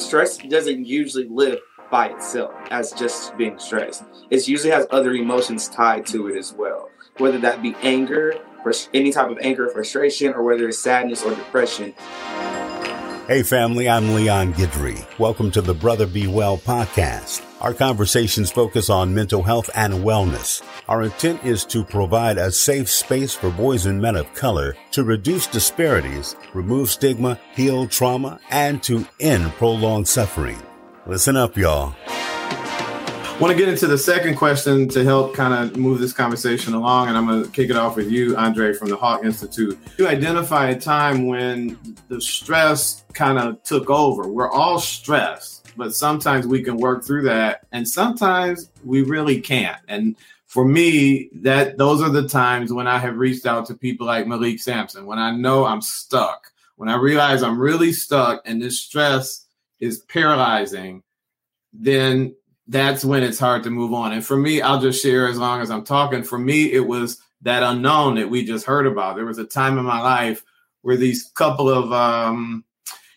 stress doesn't usually live by itself as just being stressed. It usually has other emotions tied to it as well, whether that be anger, any type of anger, frustration, or whether it's sadness or depression. Hey, family, I'm Leon Guidry. Welcome to the Brother Be Well podcast. Our conversations focus on mental health and wellness. Our intent is to provide a safe space for boys and men of color to reduce disparities, remove stigma, heal trauma, and to end prolonged suffering. Listen up, y'all. Want to get into the second question to help kind of move this conversation along, and I'm going to kick it off with you, Andre, from the HAWK Institute. You identify a time when the stress kind of took over. We're all stressed, but sometimes we can work through that, and sometimes we really can't. And for me, that those are the times when I have reached out to people like Malik Sampson, when I know I'm stuck, when I realize I'm really stuck, and this stress is paralyzing, then that's when it's hard to move on. And for me, I'll just share as long as I'm talking. For me, it was that unknown that we just heard about. There was a time in my life where these couple of, um,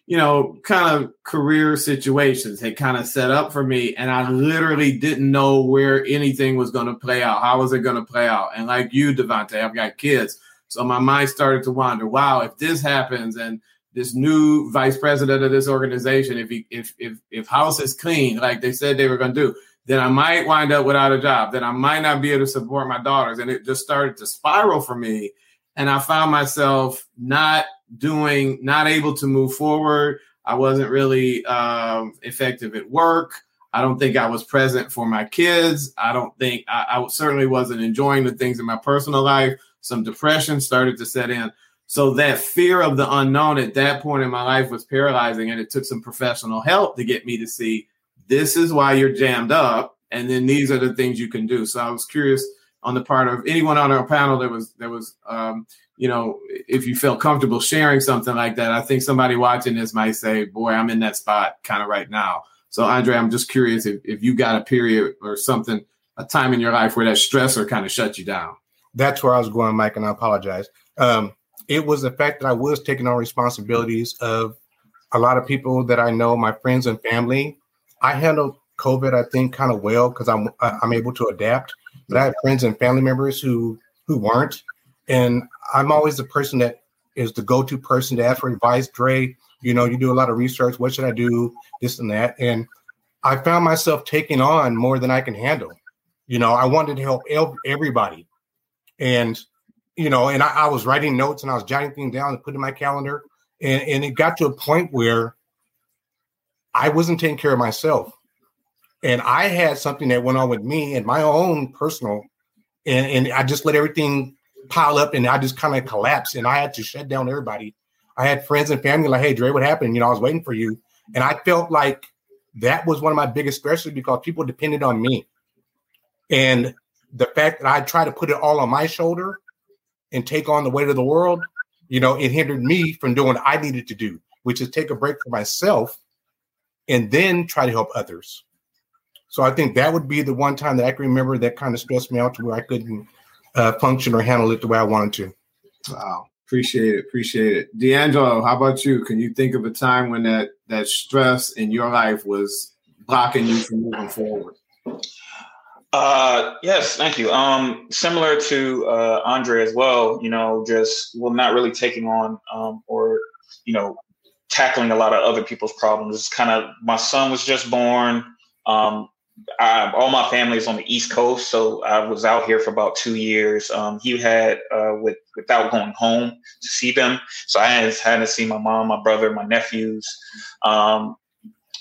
you know, kind of career situations had kind of set up for me, and I literally didn't know where anything was going to play out. How was it going to play out? And like you, Devontae, I've got kids, so my mind started to wander. Wow, if this happens, and this new vice president of this organization, if he if if if house is clean, like they said they were going to do, then I might wind up without a job. Then I might not be able to support my daughters, and it just started to spiral for me. And I found myself not doing, not able to move forward. I wasn't really um, effective at work. I don't think I was present for my kids. I don't think I, I certainly wasn't enjoying the things in my personal life. Some depression started to set in. So that fear of the unknown at that point in my life was paralyzing, and it took some professional help to get me to see this is why you're jammed up, and then these are the things you can do. So I was curious on the part of anyone on our panel that was that was um, you know if you felt comfortable sharing something like that. I think somebody watching this might say, "Boy, I'm in that spot kind of right now." So Andre, I'm just curious if if you got a period or something, a time in your life where that stressor kind of shut you down. That's where I was going, Mike, and I apologize. Um, it was the fact that I was taking on responsibilities of a lot of people that I know, my friends and family. I handled COVID, I think, kind of well because I'm I'm able to adapt. But I have friends and family members who who weren't, and I'm always the person that is the go-to person to ask for advice. Dre, you know, you do a lot of research. What should I do? This and that, and I found myself taking on more than I can handle. You know, I wanted to help everybody, and you know, and I, I, was writing notes and I was jotting things down and putting in my calendar. And, and it got to a point where I wasn't taking care of myself. And I had something that went on with me and my own personal, and, and I just let everything pile up and I just kind of collapsed and I had to shut down everybody. I had friends and family like, hey, Dre, what happened? You know, I was waiting for you. And I felt like that was one of my biggest stresses because people depended on me. And the fact that I tried to put it all on my shoulder and take on the weight of the world, you know, it hindered me from doing what I needed to do, which is take a break for myself and then try to help others. So I think that would be the one time that I can remember that kind of stressed me out to where I couldn't uh, function or handle it the way I wanted to. Wow. Appreciate it. Appreciate it. D'Angelo, how about you? Can you think of a time when that that stress in your life was blocking you from moving forward? Uh, yes, thank you. Um, similar to uh, Andre as well, you know, just well, not really taking on um, or you know tackling a lot of other people's problems. It's kind of my son was just born. Um, I, all my family is on the East Coast, so I was out here for about two years. Um, he had uh, with without going home to see them, so I had, had to see my mom, my brother, my nephews. Um,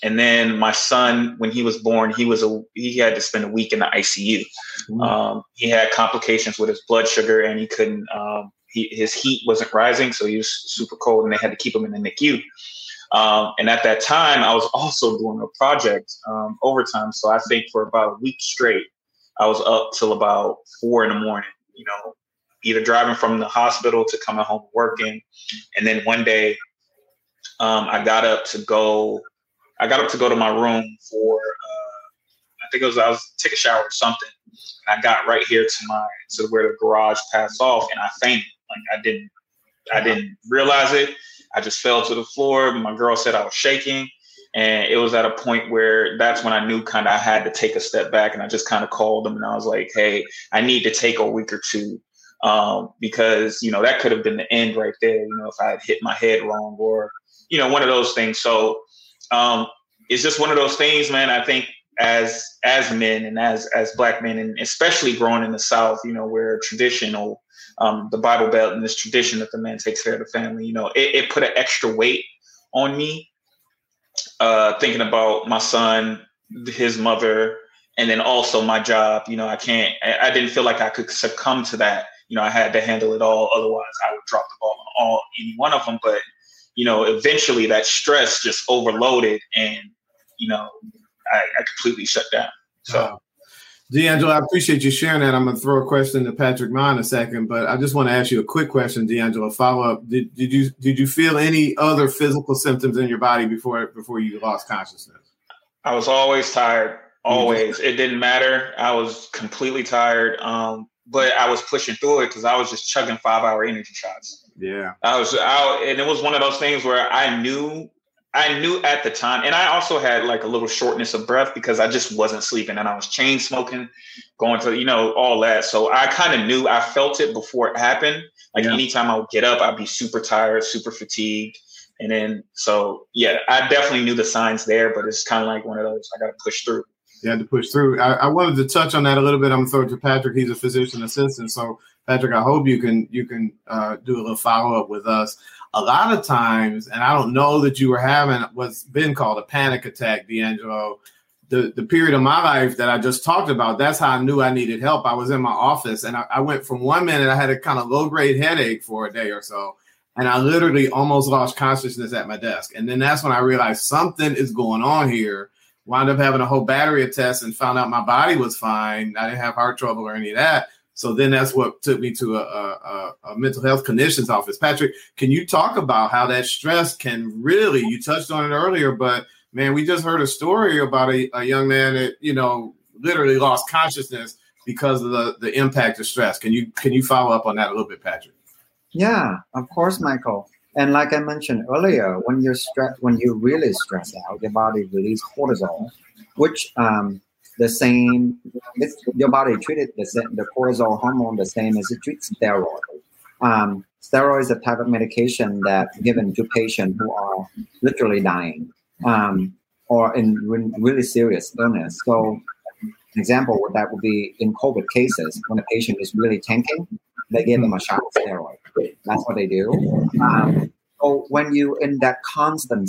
and then my son, when he was born, he was a he had to spend a week in the ICU. Mm-hmm. Um, he had complications with his blood sugar, and he couldn't. Um, he, his heat wasn't rising, so he was super cold, and they had to keep him in the NICU. Um, and at that time, I was also doing a project um, overtime. So I think for about a week straight, I was up till about four in the morning. You know, either driving from the hospital to coming home working, and then one day, um, I got up to go I got up to go to my room for uh, I think it was I was take a shower or something. And I got right here to my to where the garage passed off, and I fainted. Like I didn't I didn't realize it. I just fell to the floor. My girl said I was shaking. And it was at a point where that's when I knew kind of I had to take a step back and I just kind of called them and I was like, hey, I need to take a week or two um, because, you know, that could have been the end right there, you know, if I had hit my head wrong or, you know, one of those things. So um, it's just one of those things, man. I think as as men and as as black men and especially growing in the South, you know, where traditional um, the Bible Belt and this tradition that the man takes care of the family, you know, it, it put an extra weight on me uh, thinking about my son, his mother, and then also my job. You know, I can't. I, didn't feel like I could succumb to that. You know, I had to handle it all. Otherwise, I would drop the ball on all any one of them. But you know, eventually that stress just overloaded, and you know, I, I completely shut down. So. D'Angelo, I appreciate you sharing that. I'm going to throw a question to Patrick Ma in a second, but I just want to ask you a quick question, D'Angelo. Follow up. Did, did you did you feel any other physical symptoms in your body before before you lost consciousness? I was always tired. Always. It didn't matter. I was completely tired. Um, but I was pushing through it because I was just chugging five hour energy shots. Yeah. I was out, and it was one of those things where I knew I knew at the time, and I also had like a little shortness of breath because I just wasn't sleeping and I was chain smoking, going to, you know, all that. So I kind of knew I felt it before it happened. Like yeah. anytime I would get up, I'd be super tired, super fatigued. And then, so yeah, I definitely knew the signs there, but it's kind of like one of those I got to push through. You had to push through. I, I, wanted to touch on that a little bit. I'm gonna throw it to Patrick. He's a physician assistant. So Patrick, I hope you can you can uh, do a little follow up with us a lot of times, and I don't know that you were having what's been called a panic attack, D'Angelo. The, the period of my life that I just talked about, that's how I knew I needed help. I was in my office and I, I went from one minute, I had a kind of low grade headache for a day or so. And I literally almost lost consciousness at my desk. And then that's when I realized something is going on here. Wound up having a whole battery of tests and found out my body was fine. I didn't have heart trouble or any of that. So then that's what took me to a, a, a, mental health clinician's office. Patrick, can you talk about how that stress can really, you touched on it earlier, but man, we just heard a story about a, a young man that, you know, literally lost consciousness because of the, the impact of stress. Can you can you follow up on that a little bit, Patrick? Yeah, of course, Michael. And like I mentioned earlier, when you're stressed, when you really stress out, your body releases cortisol, which um, the same. Your body treated the the cortisol hormone the same as it treats steroid. Um, steroid is a type of medication that given to patients who are literally dying um, or in really serious illness. So, example that would be in COVID cases when a patient is really tanking, they give them a shot of steroid. That's what they do. Um, so when you in that constant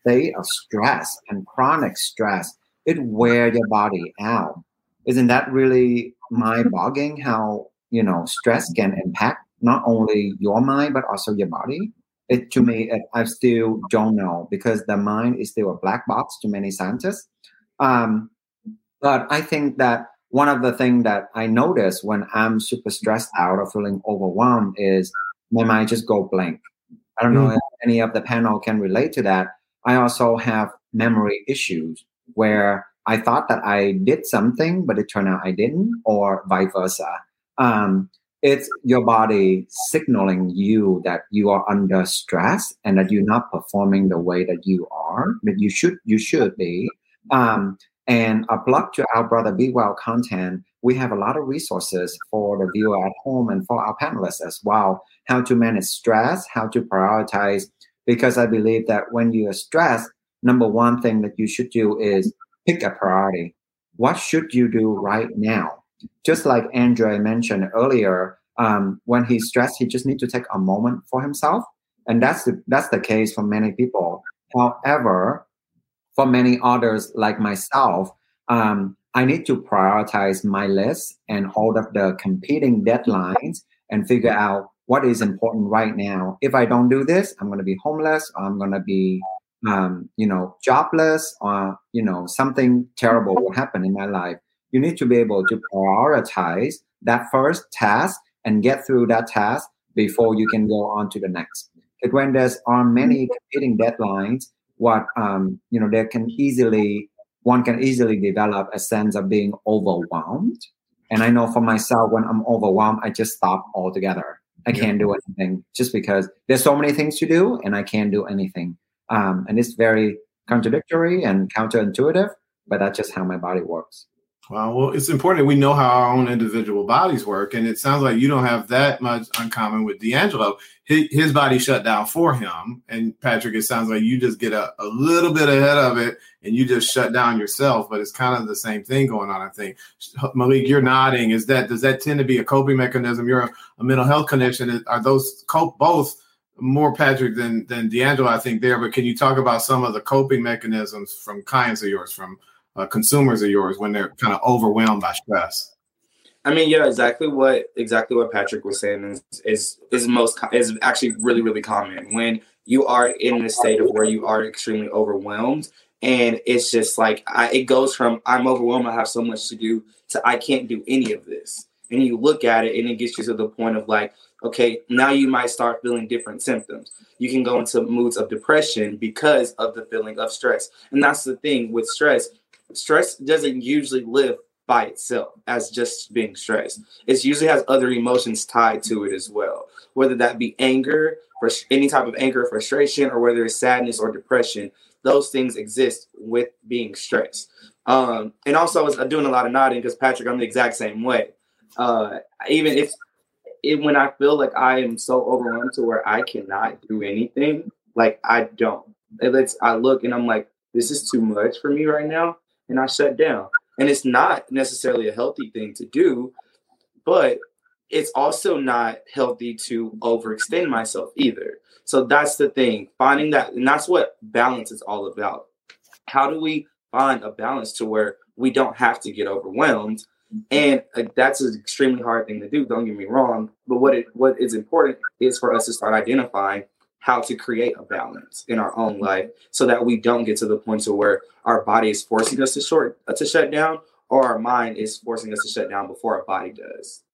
state of stress and chronic stress, it wear your body out. Isn't that really mind-boggling? How you know stress can impact not only your mind but also your body? It to me, it, I still don't know because the mind is still a black box to many scientists. Um, but I think that one of the things that I notice when I'm super stressed out or feeling overwhelmed is my mind just go blank. I don't know mm. if any of the panel can relate to that. I also have memory issues where I thought that I did something, but it turned out I didn't, or vice versa. Um, it's your body signaling you that you are under stress and that you're not performing the way that you are that you should you should be. Um, and a plug to our Brother Be Well content, we have a lot of resources for the viewer at home and for our panelists as well. How to manage stress, how to prioritize, because I believe that when you are stressed, number one thing that you should do is pick a priority. What should you do right now? Just like Andre mentioned earlier, um, when he's stressed, he just needs to take a moment for himself, and that's the that's the case for many people. However, for many others like myself, um, I need to prioritize my list and all of the competing deadlines and figure out what is important right now. If I don't do this, I'm going to be homeless. I'm going to be um, you know, jobless or, you know, something terrible will happen in my life. You need to be able to prioritize that first task and get through that task before you can go on to the next. Because when there's are many competing deadlines, what um, you know, there can easily one can easily develop a sense of being overwhelmed. And I know for myself, when I'm overwhelmed, I just stop altogether. I can't do anything just because there's so many things to do and I can't do anything um, and it's very contradictory and counterintuitive, but that's just how my body works. Wow. Well, it's important that we know how our own individual bodies work. And it sounds like you don't have that much uncommon with D'Angelo. His, body shut down for him. And Patrick, it sounds like you just get a, a little bit ahead of it and you just shut down yourself. But it's kind of the same thing going on, I think. Malik, you're nodding. Is that, does that tend to be a coping mechanism? You're a, a mental health clinician. Are those cope both more Patrick than, than D'Angelo, I think there, but can you talk about some of the coping mechanisms from clients of yours, from uh, consumers of yours when they're kind of overwhelmed by stress? I mean, yeah, exactly what exactly what Patrick was saying is is is most is actually really really common when you are in a state of where you are extremely overwhelmed, and it's just like I, it goes from I'm overwhelmed, I have so much to do, to I can't do any of this, and you look at it, and it gets you to the point of like, okay, now you might start feeling different symptoms. You can go into moods of depression because of the feeling of stress, and that's the thing with stress stress doesn't usually live by itself as just being stressed. It usually has other emotions tied to it as well, whether that be anger, for any type of anger, frustration, or whether it's sadness or depression. Those things exist with being stressed. Um, and also, I was doing a lot of nodding because Patrick, I'm the exact same way. Uh, even if it, when I feel like I am so overwhelmed to where I cannot do anything, like I don't. It's I look and I'm like, this is too much for me right now and I shut down. And it's not necessarily a healthy thing to do, but it's also not healthy to overextend myself either. So that's the thing, finding that, and that's what balance is all about. How do we find a balance to where we don't have to get overwhelmed? And uh, that's an extremely hard thing to do. Don't get me wrong, but what it what is important is for us to start identifying how to create a balance in our own life so that we don't get to the point to where our body is forcing us to short uh, to shut down or our mind is forcing us to shut down before our body does.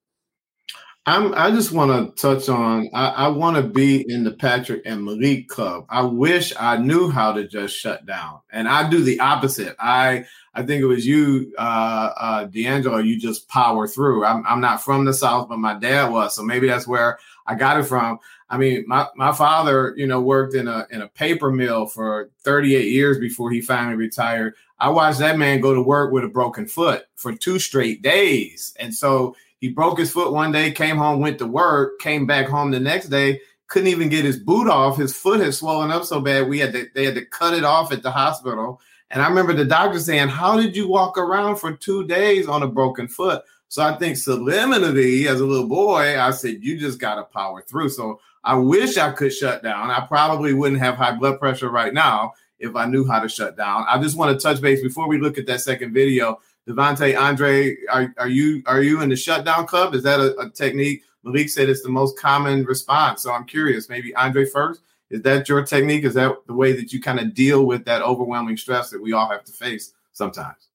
I'm, I just want to touch on. I, I want to be in the Patrick and Malik club. I wish I knew how to just shut down, and I do the opposite. I I think it was you, uh, uh, D'Angelo. You just power through. I'm I'm not from the South, but my dad was, so maybe that's where I got it from. I mean, my, my father, you know, worked in a in a paper mill for 38 years before he finally retired. I watched that man go to work with a broken foot for two straight days. And so he broke his foot one day, came home, went to work, came back home the next day, couldn't even get his boot off. His foot had swollen up so bad we had to they had to cut it off at the hospital. And I remember the doctor saying, How did you walk around for two days on a broken foot? So I think subliminally, as a little boy, I said, You just gotta power through. So I wish I could shut down. I probably wouldn't have high blood pressure right now if I knew how to shut down. I just want to touch base before we look at that second video. Devonte, Andre, are, are you are you in the shutdown club? Is that a, a technique? Malik said it's the most common response. So I'm curious, maybe Andre first. Is that your technique? Is that the way that you kind of deal with that overwhelming stress that we all have to face sometimes?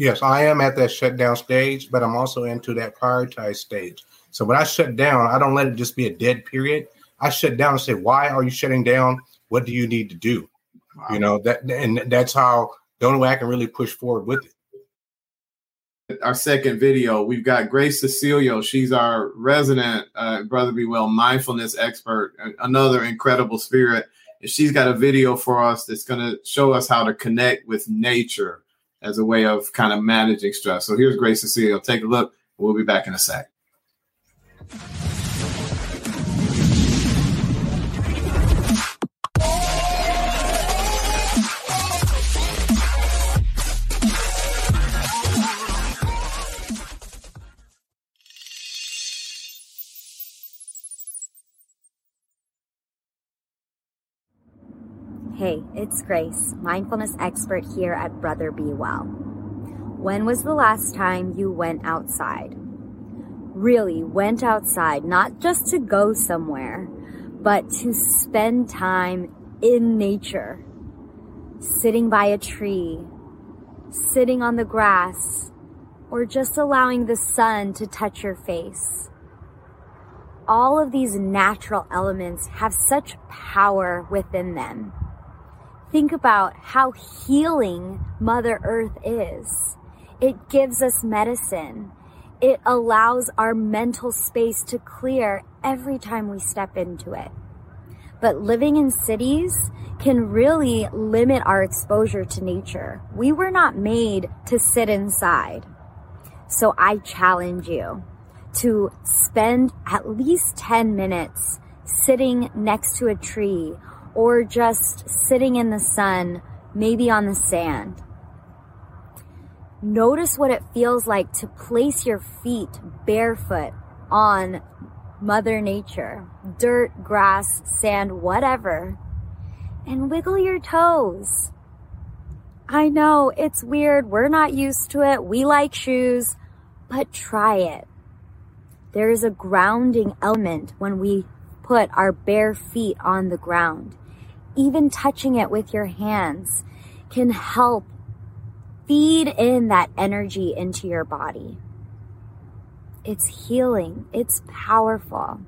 Yes, I am at that shutdown stage, but I'm also into that prioritized stage. So when I shut down, I don't let it just be a dead period. I shut down and say, "Why are you shutting down? What do you need to do?" Wow. You know that, and that's how the only way I can really push forward with it. Our second video, we've got Grace Cecilio. She's our resident uh, Brother Be Well mindfulness expert, another incredible spirit. And she's got a video for us that's going to show us how to connect with nature as a way of kind of managing stress. So here's Grace Cecilio. Take a look. We'll be back in a sec. Hey, it's Grace, mindfulness expert here at Brother Be Well. When was the last time you went outside? really went outside, not just to go somewhere, but to spend time in nature, sitting by a tree, sitting on the grass, or just allowing the sun to touch your face. All of these natural elements have such power within them. Think about how healing Mother Earth is. It gives us medicine it allows our mental space to clear every time we step into it. But living in cities can really limit our exposure to nature. We were not made to sit inside. So I challenge you to spend at least 10 minutes sitting next to a tree or just sitting in the sun, maybe on the sand. Notice what it feels like to place your feet barefoot on Mother Nature, dirt, grass, sand, whatever, and wiggle your toes. I know it's weird. We're not used to it. We like shoes, but try it. There is a grounding element when we put our bare feet on the ground. Even touching it with your hands can help feed in that energy into your body. It's healing, it's powerful,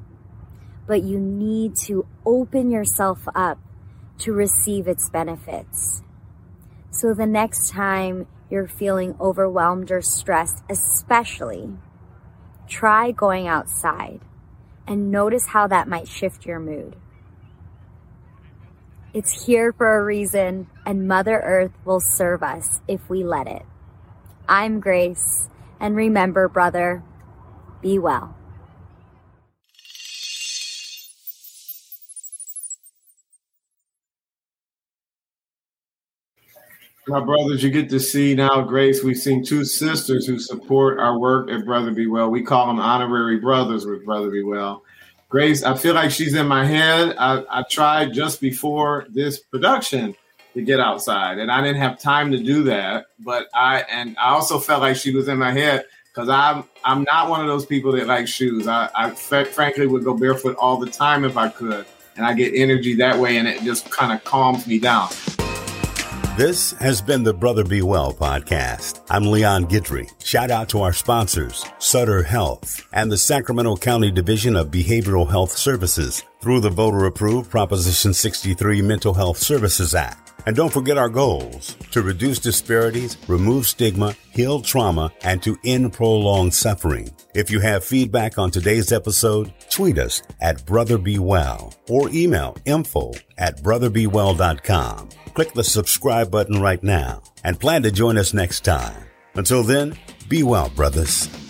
but you need to open yourself up to receive its benefits. So the next time you're feeling overwhelmed or stressed, especially, try going outside and notice how that might shift your mood. It's here for a reason, and Mother Earth will serve us if we let it. I'm Grace, and remember, brother, be well. My brothers, you get to see now, Grace. We've seen two sisters who support our work at Brother Be Well. We call them honorary brothers with Brother Be Well. Grace, I feel like she's in my head. I, I tried just before this production to get outside, and I didn't have time to do that. But I and I also felt like she was in my head because I'm I'm not one of those people that like shoes. I, I frankly would go barefoot all the time if I could, and I get energy that way, and it just kind of calms me down. This has been the Brother Be Well podcast. I'm Leon Guidry. Shout out to our sponsors, Sutter Health and the Sacramento County Division of Behavioral Health Services through the voter approved Proposition 63 Mental Health Services Act. And don't forget our goals to reduce disparities, remove stigma, heal trauma, and to end prolonged suffering. If you have feedback on today's episode, tweet us at Brother Be Well or email info at brotherbewell.com. Click the subscribe button right now and plan to join us next time. Until then, be well, brothers.